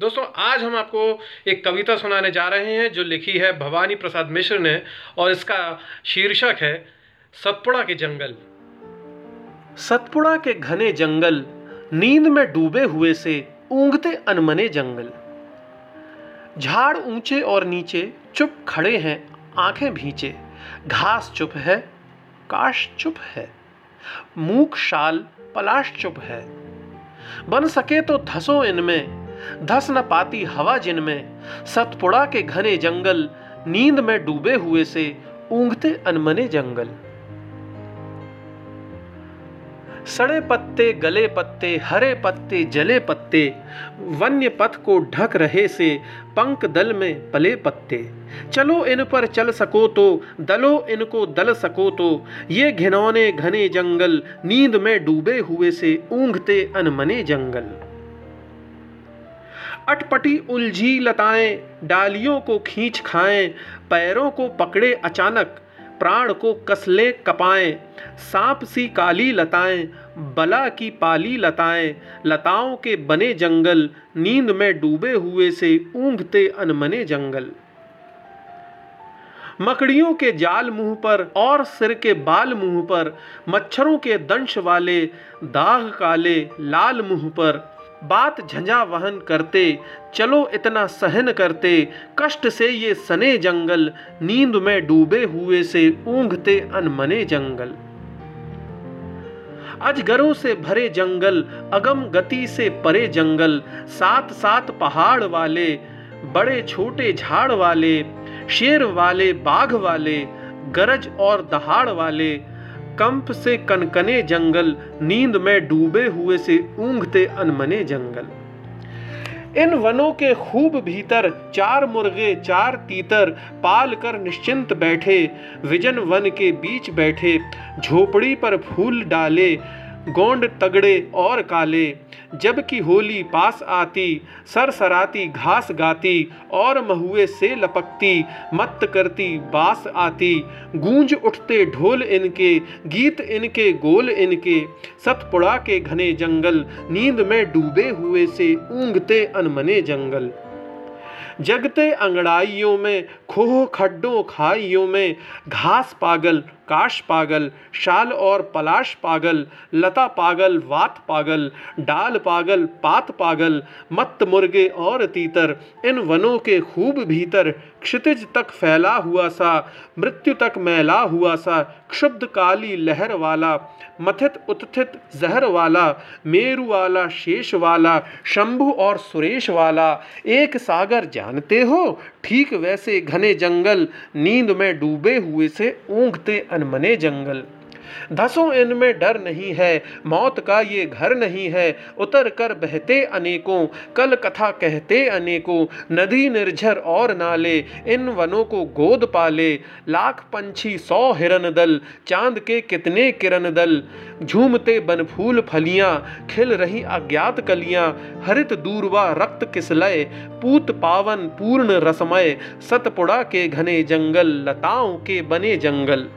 दोस्तों, आज हम आपको एक कविता सुनाने जा रहे हैं जो लिखी है भवानी प्रसाद मिश्र ने और इसका शीर्षक है, सतपुड़ा के जंगल। सतपुड़ा के घने जंगल, नींद में डूबे हुए से ऊंघते अनमने जंगल। झाड़ ऊँचे और नीचे, चुप खड़े हैं आँखें भींचे। घास चुप है, काश चुप है। मूक शाल, पलाश चुप है। बन सके तो धसो इनमें धस न पाती हवा जिनमें सतपुड़ा के घने जंगल नींद में डूबे हुए से ऊंघते अनमने जंगल। सड़े पत्ते, गले पत्ते, हरे पत्ते, जले पत्ते, वन्य पथ को ढक रहे से पंख दल में पले पत्ते। चलो इन पर चल सको तो दलो इनको दल सको तो ये घिनौने घने जंगल नींद में डूबे हुए से ऊंघते अनमने जंगल। अटपटी उलझी लताएँ, डालियों को खींच खाएँ, पैरों को पकड़े अचानक, प्राण को कसले कपाएँ, सांप सी काली लताएँ, बला की पाली लताएँ, लताओं के बने जंगल, नींद में डूबे हुए से ऊंघते अनमने जंगल। मकड़ियों के जाल मुँह पर और सिर के बाल मुँह पर, मच्छरों के दंश वाले, दाग काले, लाल मुँह पर बात झंझा वहन करते, चलो इतना सहन करते। कष्ट से ये सने जंगल, नींद में डूबे हुए से ऊंघते अनमने जंगल। अजगरों से भरे जंगल, अगम गति से परे जंगल सात सात पहाड़ वाले, बड़े छोटे झाड़ वाले, शेर वाले, बाघ वाले, गरज और दहाड़ वाले कंप से कनकने जंगल, नींद में डूबे हुए से ऊंघते अनमने जंगल। इन वनों के खूब भीतर चार मुर्गे, चार तीतर पाल कर निश्चिंत बैठे, विजन वन के बीच बैठे, झोपड़ी पर फूल डाले, गोंड तगड़े और काले जबकि होली पास आती, सरसराती, घास गाती और महुए से लपकती मत करती, बास आती। गूंज उठते ढोल इनके, गीत इनके, गोल इनके। सतपुड़ा के घने जंगल, नींद में डूबे हुए से ऊंघते अनमने जंगल। जगते अंगड़ाइयों में, खोह खड्डों खाइयों में, घास पागल काश पागल, शाल और पलाश पागल, लता पागल, वात पागल, डाल पागल, पात पागल मत मुर्गे और तीतर, इन वनों के खूब भीतर क्षितिज तक फैला हुआ सा, मृत्यु तक मैला हुआ सा, क्षुब्ध काली लहर वाला, मथित उत्थित जहर वाला, मेरु वाला, शेष वाला, शंभु और सुरेश वाला, एक सागर जानते हो? ठीक वैसे घने जंगल, नींद में डूबे हुए से ऊँघते अनमने जंगल। धसों इनमें डर नहीं है, मौत का ये घर नहीं है। उतर कर बहते अनेकों, कल कथा कहते अनेकों। नदी निर्झर और नाले, इन वनों को गोद पाले। लाख पंछी सौ हिरन दल, चाँद के कितने किरण दल। झूमते बन फूल फलियाँ, खिल रही अज्ञात कलियाँ। हरित दूरवा रक्त किसलय, पूत पावन पूर्ण रसमय। सतपुड़ा के घने जंगल, लताओं के बने जंगल।